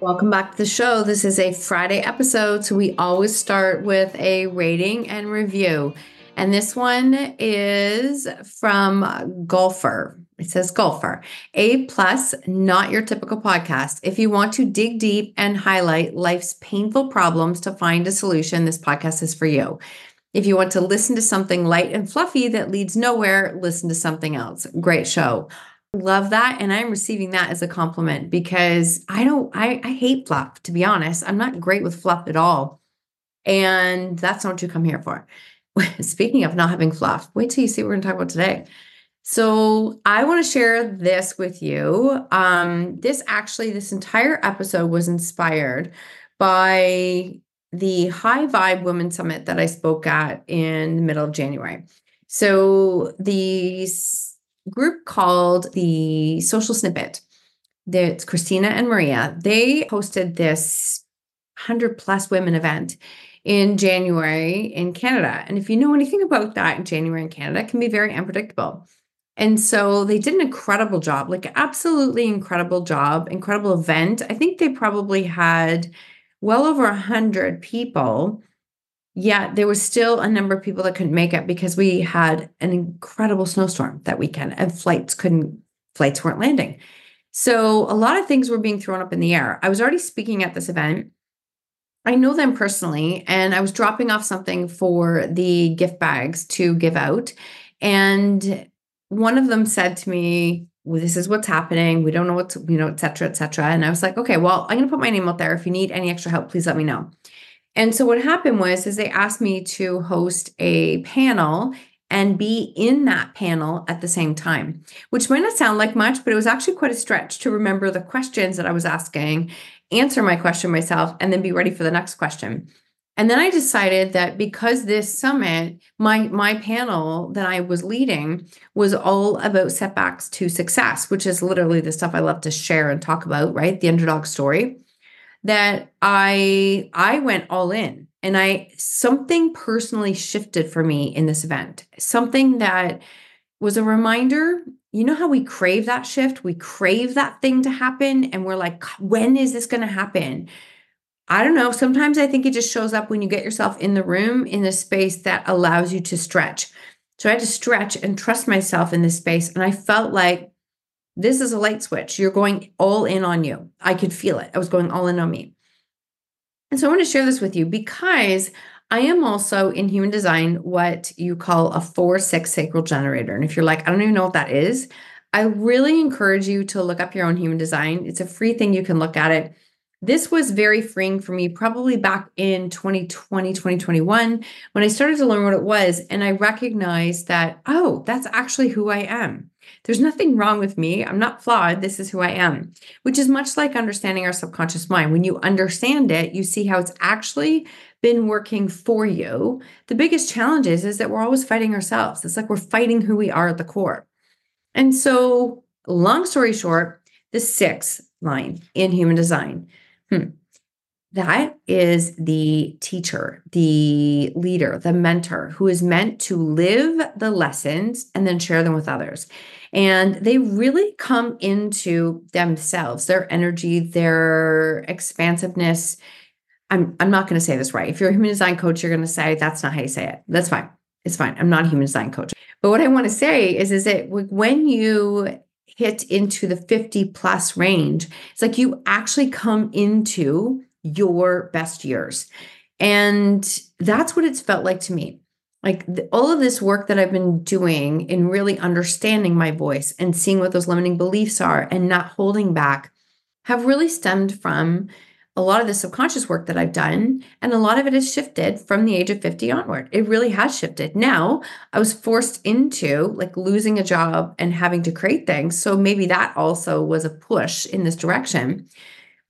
Welcome back to the show. This is a Friday episode, so we always start with a rating and review. And this one is from Golfer. It says Golfer, A plus, not your typical podcast. If you want to dig deep and highlight life's painful problems to find a solution, this podcast is for you. If you want to listen to something light and fluffy that leads nowhere, listen to something else. Great show love that and i'm receiving that as a compliment because i don't I, I hate fluff to be honest. I'm not great with fluff at all and that's not what you come here for. Speaking of not having fluff wait till you see what we're going to talk about today. So i want to share this with you. Um this actually this entire episode was inspired by the high vibe women summit that i spoke at in the middle of january. So these group called the Social Snippet. That's Christina and Maria. They hosted this 100 plus women event in January in Canada. And if you know anything about that in January in Canada, can be very unpredictable. And so they did an incredible job, like absolutely incredible job, incredible event. I think they probably had well over a hundred people Yet there was still a number of people that couldn't make it because we had an incredible snowstorm that weekend and flights couldn't flights weren't landing. So a lot of things were being thrown up in the air. I was already speaking at this event. I know them personally and I was dropping off something for the gift bags to give out and one of them said to me, well, this is what's happening. We don't know what's, you know, et cetera, et cetera. And I was like, okay, well, I'm going to put my name out there. If you need any extra help, please let me know. And so what happened was is they asked me to host a panel and be in that panel at the same time, which might not sound like much, but it was actually quite a stretch to remember the questions that I was asking, answer my question myself, and then be ready for the next question. And then I decided that because this summit, my my panel that I was leading was all about setbacks to success, which is literally the stuff I love to share and talk about, right? The underdog story that I I went all in and I something personally shifted for me in this event. Something that was a reminder, you know how we crave that shift? We crave that thing to happen and we're like when is this going to happen? I don't know, sometimes I think it just shows up when you get yourself in the room in a space that allows you to stretch. So I had to stretch and trust myself in this space and I felt like this is a light switch. You're going all in on you. I could feel it. I was going all in on me. And so I want to share this with you because I am also in human design what you call a four six sacral generator. And if you're like, I don't even know what that is, I really encourage you to look up your own human design. It's a free thing. You can look at it. This was very freeing for me probably back in 2020, 2021, when I started to learn what it was. And I recognized that, oh, that's actually who I am. There's nothing wrong with me. I'm not flawed. This is who I am, which is much like understanding our subconscious mind. When you understand it, you see how it's actually been working for you. The biggest challenge is, is that we're always fighting ourselves. It's like we're fighting who we are at the core. And so, long story short, the sixth line in human design. Hmm. That is the teacher, the leader, the mentor who is meant to live the lessons and then share them with others. And they really come into themselves, their energy, their expansiveness. I'm, I'm not going to say this right. If you're a human design coach, you're going to say that's not how you say it. That's fine. It's fine. I'm not a human design coach. But what I want to say is, is that when you hit into the 50 plus range, it's like you actually come into your best years. And that's what it's felt like to me. Like the, all of this work that I've been doing in really understanding my voice and seeing what those limiting beliefs are and not holding back have really stemmed from a lot of the subconscious work that I've done, and a lot of it has shifted from the age of 50 onward. It really has shifted. Now I was forced into like losing a job and having to create things. So maybe that also was a push in this direction.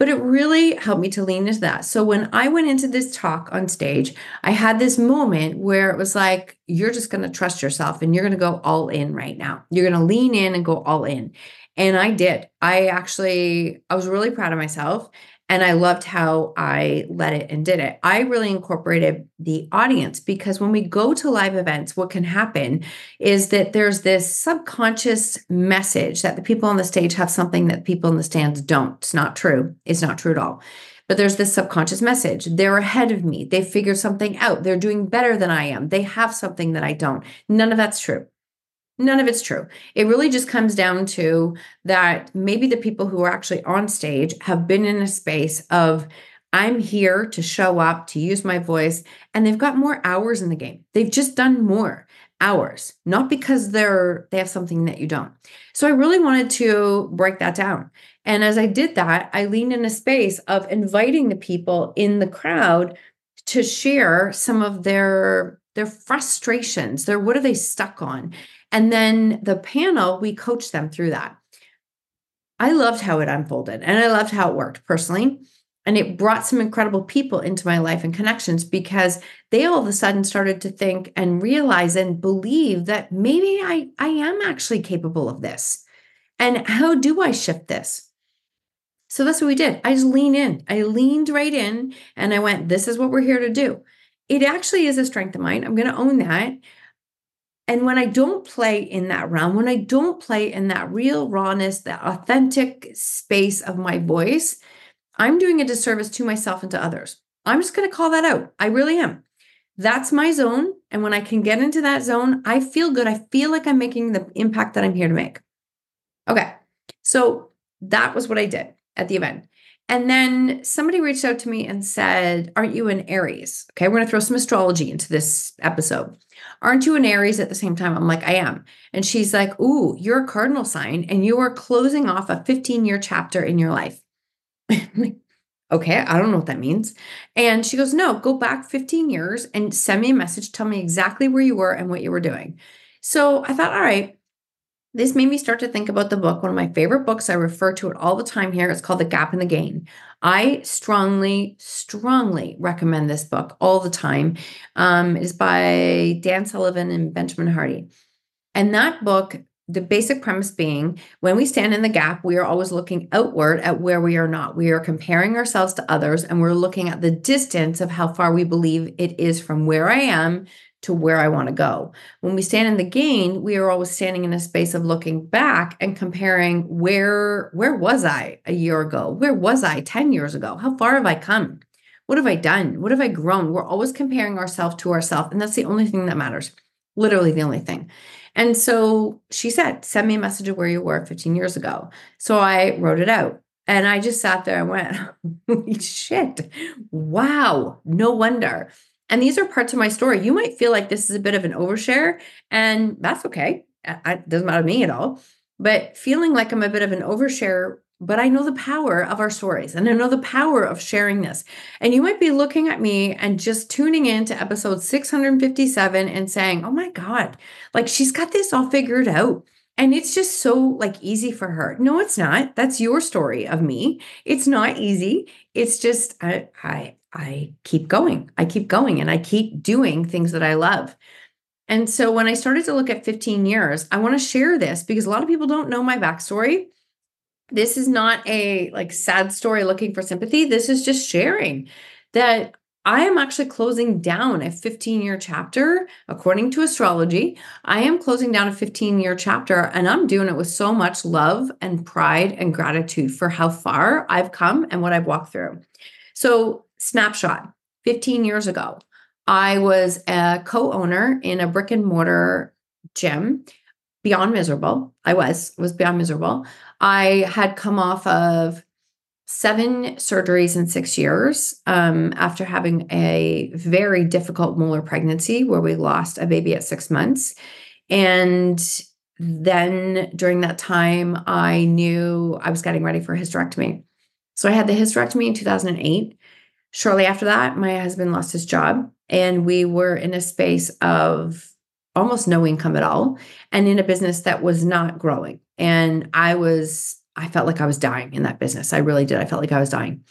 But it really helped me to lean into that. So when I went into this talk on stage, I had this moment where it was like, you're just going to trust yourself and you're going to go all in right now. You're going to lean in and go all in. And I did. I actually, I was really proud of myself. And I loved how I led it and did it. I really incorporated the audience because when we go to live events, what can happen is that there's this subconscious message that the people on the stage have something that people in the stands don't. It's not true. It's not true at all. But there's this subconscious message. They're ahead of me. They figured something out. They're doing better than I am. They have something that I don't. None of that's true. None of it's true. It really just comes down to that maybe the people who are actually on stage have been in a space of, I'm here to show up, to use my voice, and they've got more hours in the game. They've just done more hours, not because they're they have something that you don't. So I really wanted to break that down. And as I did that, I leaned in a space of inviting the people in the crowd to share some of their their frustrations, their what are they stuck on? And then the panel, we coached them through that. I loved how it unfolded and I loved how it worked personally. And it brought some incredible people into my life and connections because they all of a sudden started to think and realize and believe that maybe I, I am actually capable of this. And how do I shift this? So that's what we did. I just leaned in. I leaned right in and I went, this is what we're here to do. It actually is a strength of mine. I'm going to own that. And when I don't play in that realm, when I don't play in that real rawness, that authentic space of my voice, I'm doing a disservice to myself and to others. I'm just going to call that out. I really am. That's my zone. And when I can get into that zone, I feel good. I feel like I'm making the impact that I'm here to make. Okay. So that was what I did at the event. And then somebody reached out to me and said, Aren't you an Aries? Okay, we're going to throw some astrology into this episode. Aren't you an Aries at the same time? I'm like, I am. And she's like, Ooh, you're a cardinal sign and you are closing off a 15 year chapter in your life. okay, I don't know what that means. And she goes, No, go back 15 years and send me a message. Tell me exactly where you were and what you were doing. So I thought, All right, this made me start to think about the book. One of my favorite books, I refer to it all the time here. It's called The Gap and the Gain. I strongly, strongly recommend this book all the time. Um, it is by Dan Sullivan and Benjamin Hardy. And that book, the basic premise being when we stand in the gap, we are always looking outward at where we are not. We are comparing ourselves to others and we're looking at the distance of how far we believe it is from where I am to where I want to go. When we stand in the gain, we are always standing in a space of looking back and comparing where where was I a year ago? Where was I 10 years ago? How far have I come? What have I done? What have I grown? We're always comparing ourselves to ourselves and that's the only thing that matters. Literally the only thing. And so she said, "Send me a message of where you were 15 years ago." So I wrote it out. And I just sat there and went, shit. Wow. No wonder. And these are parts of my story. You might feel like this is a bit of an overshare, and that's okay. It doesn't matter to me at all. But feeling like I'm a bit of an overshare, but I know the power of our stories and I know the power of sharing this. And you might be looking at me and just tuning in to episode 657 and saying, oh my God, like she's got this all figured out. And it's just so like easy for her. No, it's not. That's your story of me. It's not easy. It's just I I I keep going. I keep going and I keep doing things that I love. And so when I started to look at 15 years, I want to share this because a lot of people don't know my backstory. This is not a like sad story looking for sympathy. This is just sharing that I am actually closing down a 15 year chapter according to astrology. I am closing down a 15 year chapter and I'm doing it with so much love and pride and gratitude for how far I've come and what I've walked through. So, snapshot 15 years ago, I was a co owner in a brick and mortar gym. beyond miserable. I was was beyond miserable. I had come off of seven surgeries in six years um, after having a very difficult molar pregnancy where we lost a baby at six months. And then during that time, I knew I was getting ready for hysterectomy. So I had the hysterectomy in 2008. Shortly after that, my husband lost his job, and we were in a space of almost no income at all and in a business that was not growing. And I was, I felt like I was dying in that business. I really did. I felt like I was dying.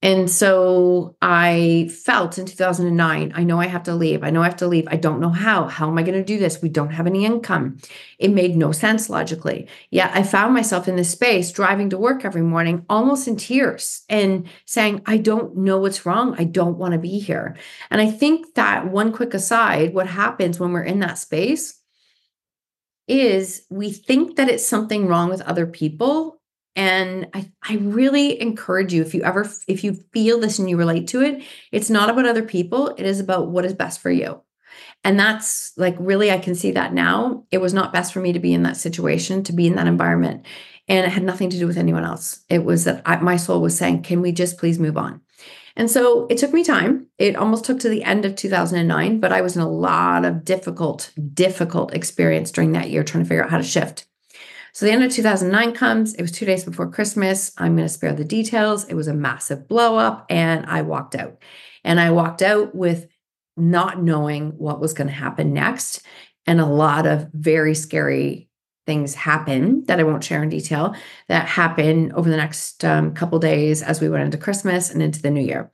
And so I felt in 2009, I know I have to leave. I know I have to leave. I don't know how. How am I going to do this? We don't have any income. It made no sense logically. Yet I found myself in this space driving to work every morning, almost in tears and saying, I don't know what's wrong. I don't want to be here. And I think that one quick aside, what happens when we're in that space is we think that it's something wrong with other people and I, I really encourage you if you ever if you feel this and you relate to it it's not about other people it is about what is best for you. And that's like really i can see that now. It was not best for me to be in that situation to be in that environment. And it had nothing to do with anyone else. It was that I, my soul was saying can we just please move on? And so it took me time. It almost took to the end of 2009 but i was in a lot of difficult difficult experience during that year trying to figure out how to shift so the end of 2009 comes. It was two days before Christmas. I'm going to spare the details. It was a massive blow up, and I walked out. And I walked out with not knowing what was going to happen next. And a lot of very scary things happen that I won't share in detail that happen over the next um, couple days as we went into Christmas and into the new year.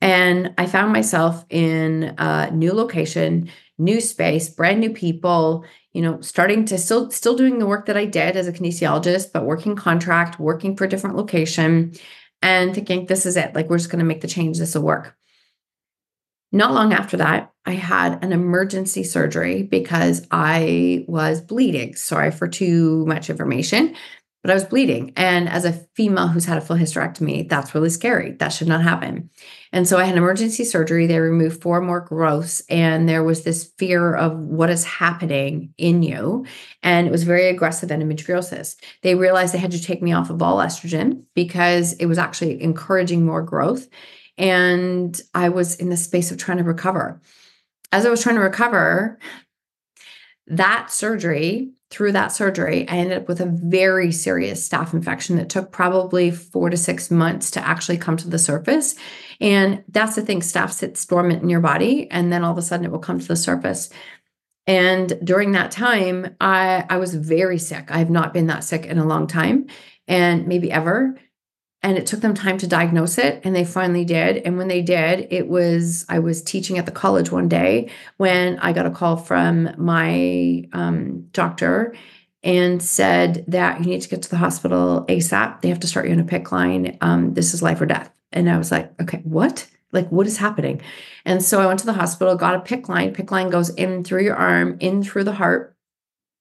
And I found myself in a new location, new space, brand new people, you know, starting to still still doing the work that I did as a kinesiologist, but working contract, working for a different location, and thinking this is it. Like we're just going to make the change. This will work. Not long after that, I had an emergency surgery because I was bleeding. Sorry for too much information, but I was bleeding. And as a female who's had a full hysterectomy, that's really scary. That should not happen. And so I had emergency surgery. They removed four more growths, and there was this fear of what is happening in you. And it was very aggressive endometriosis. They realized they had to take me off of all estrogen because it was actually encouraging more growth. And I was in the space of trying to recover. As I was trying to recover, that surgery through that surgery, I ended up with a very serious staph infection that took probably four to six months to actually come to the surface. And that's the thing staph sits dormant in your body, and then all of a sudden it will come to the surface. And during that time, I, I was very sick. I have not been that sick in a long time and maybe ever and it took them time to diagnose it and they finally did. And when they did it was i was teaching at the college one day when i got a call from my um, doctor and said that you need to get to the hospital asap they have to start you on a PICC line. Um, this is life or death. And i was like okay what? Like what is happening? And so i went to the hospital got a PICC line. PICC line goes in through your arm in through the heart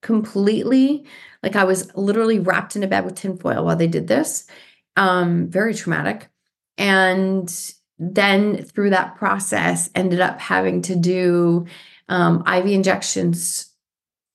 completely like i was literally wrapped in a bed with tinfoil while they did this um, very traumatic. And then through that process, ended up having to do um, IV injections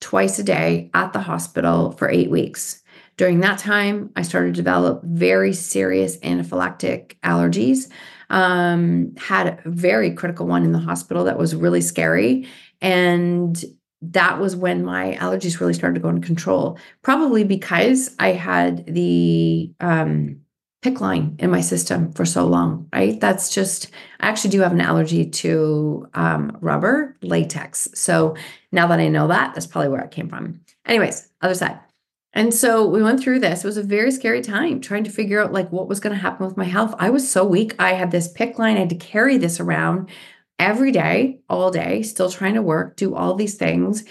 twice a day at the hospital for eight weeks. During that time, I started to develop very serious anaphylactic allergies. Um, had a very critical one in the hospital that was really scary. And that was when my allergies really started to go into control, probably because I had the um, PICC line in my system for so long, right? That's just, I actually do have an allergy to um, rubber latex. So now that I know that, that's probably where it came from. Anyways, other side. And so we went through this. It was a very scary time trying to figure out like what was going to happen with my health. I was so weak. I had this PICC line. I had to carry this around every day, all day, still trying to work, do all these things.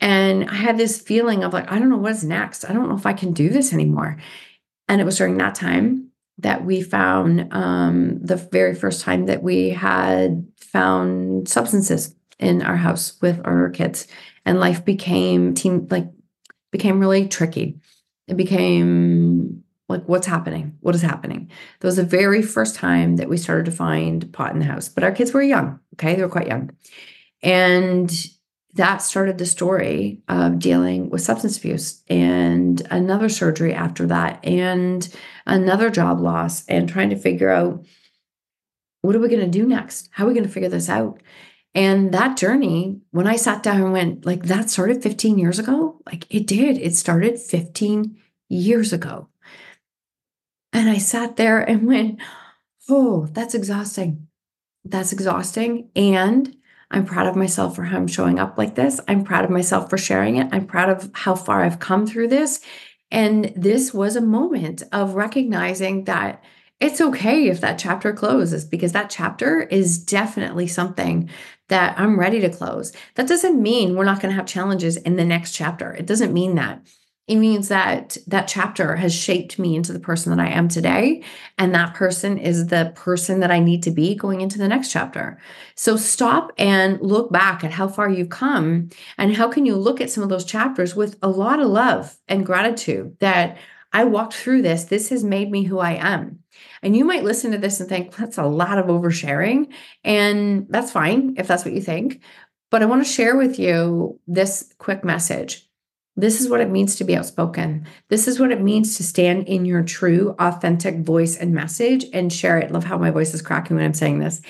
And I had this feeling of like, I don't know what's next. I don't know if I can do this anymore. And it was during that time that we found um, the very first time that we had found substances in our house with our kids, and life became team like became really tricky. It became like what's happening? What is happening? That was the very first time that we started to find pot in the house. But our kids were young okay? They were quite young. And that started the story of dealing with substance abuse and another surgery after that and another job loss and trying to figure out what are we going to do next? How are we going to figure this out? And that journey, when I sat down and went, like, that started 15 years ago, like it did. It started 15 years ago. And I sat there and went, oh, that's exhausting. That's exhausting. And I'm proud of myself for how I'm showing up like this. I'm proud of myself for sharing it. I'm proud of how far I've come through this. And this was a moment of recognizing that it's okay if that chapter closes because that chapter is definitely something that I'm ready to close. That doesn't mean we're not going to have challenges in the next chapter. It doesn't mean that it means that that chapter has shaped me into the person that I am today. And that person is the person that I need to be going into the next chapter. So stop and look back at how far you've come and how can you look at some of those chapters with a lot of love and gratitude that I walked through this. This has made me who I am. And you might listen to this and think, that's a lot of oversharing. And that's fine if that's what you think. But I want to share with you this quick message this is what it means to be outspoken. This is what it means to stand in your true, authentic voice and message and share it. Love how my voice is cracking when I'm saying this.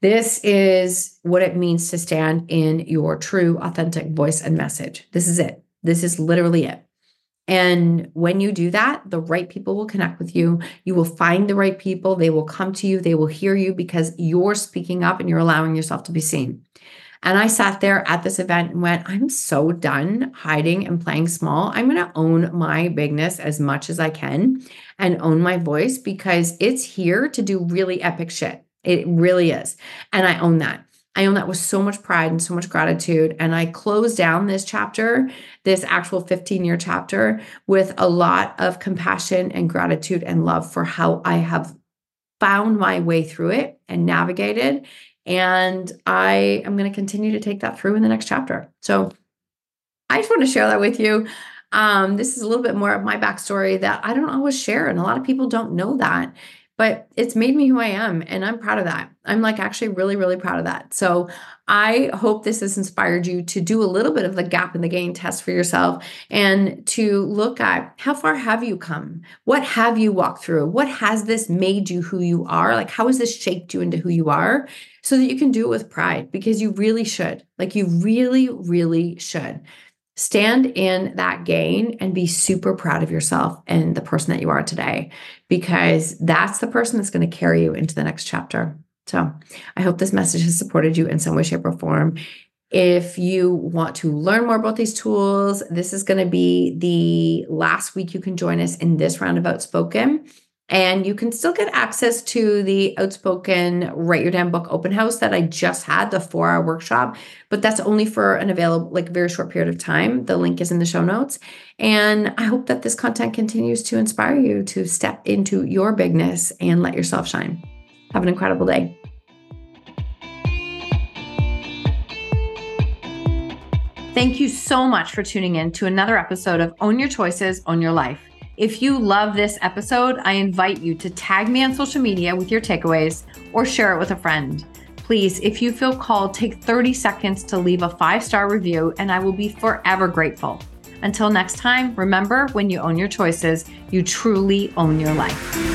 This is what it means to stand in your true, authentic voice and message. This is it. This is literally it. And when you do that, the right people will connect with you. You will find the right people. They will come to you. They will hear you because you're speaking up and you're allowing yourself to be seen. And I sat there at this event and went, I'm so done hiding and playing small. I'm going to own my bigness as much as I can and own my voice because it's here to do really epic shit. It really is. And I own that. I own that with so much pride and so much gratitude. And I closed down this chapter, this actual 15 year chapter, with a lot of compassion and gratitude and love for how I have found my way through it and navigated and I am going to continue to take that through in the next chapter. So I just want to share that with you. Um, this is a little bit more of my backstory that I don't always share, and a lot of people don't know that but it's made me who I am. And I'm proud of that. I'm like actually really, really proud of that. So I hope this has inspired you to do a little bit of the gap and the gain test for yourself and to look at how far have you come? What have you walked through? What has this made you who you are? Like, how has this shaped you into who you are? So that you can do it with pride because you really should. Like, you really, really should stand in that gain and be super proud of yourself and the person that you are today, because that's the person that's going to carry you into the next chapter. So I hope this message has supported you in some way, shape, or form. If you want to learn more about these tools, this is going to be the last week you can join us in this round of Outspoken. And you can still get access to the Outspoken Write Your Damn Book open house that I just had, the four hour workshop, but that's only for an available, like very short period of time. The link is in the show notes. And I hope that this content continues to inspire you to step into your bigness and let yourself shine. Have an incredible day. Thank you so much for tuning in to another episode of Own Your Choices, Own Your Life. If you love this episode, I invite you to tag me on social media with your takeaways or share it with a friend. Please, if you feel called, take 30 seconds to leave a five star review, and I will be forever grateful. Until next time, remember when you own your choices, you truly own your life.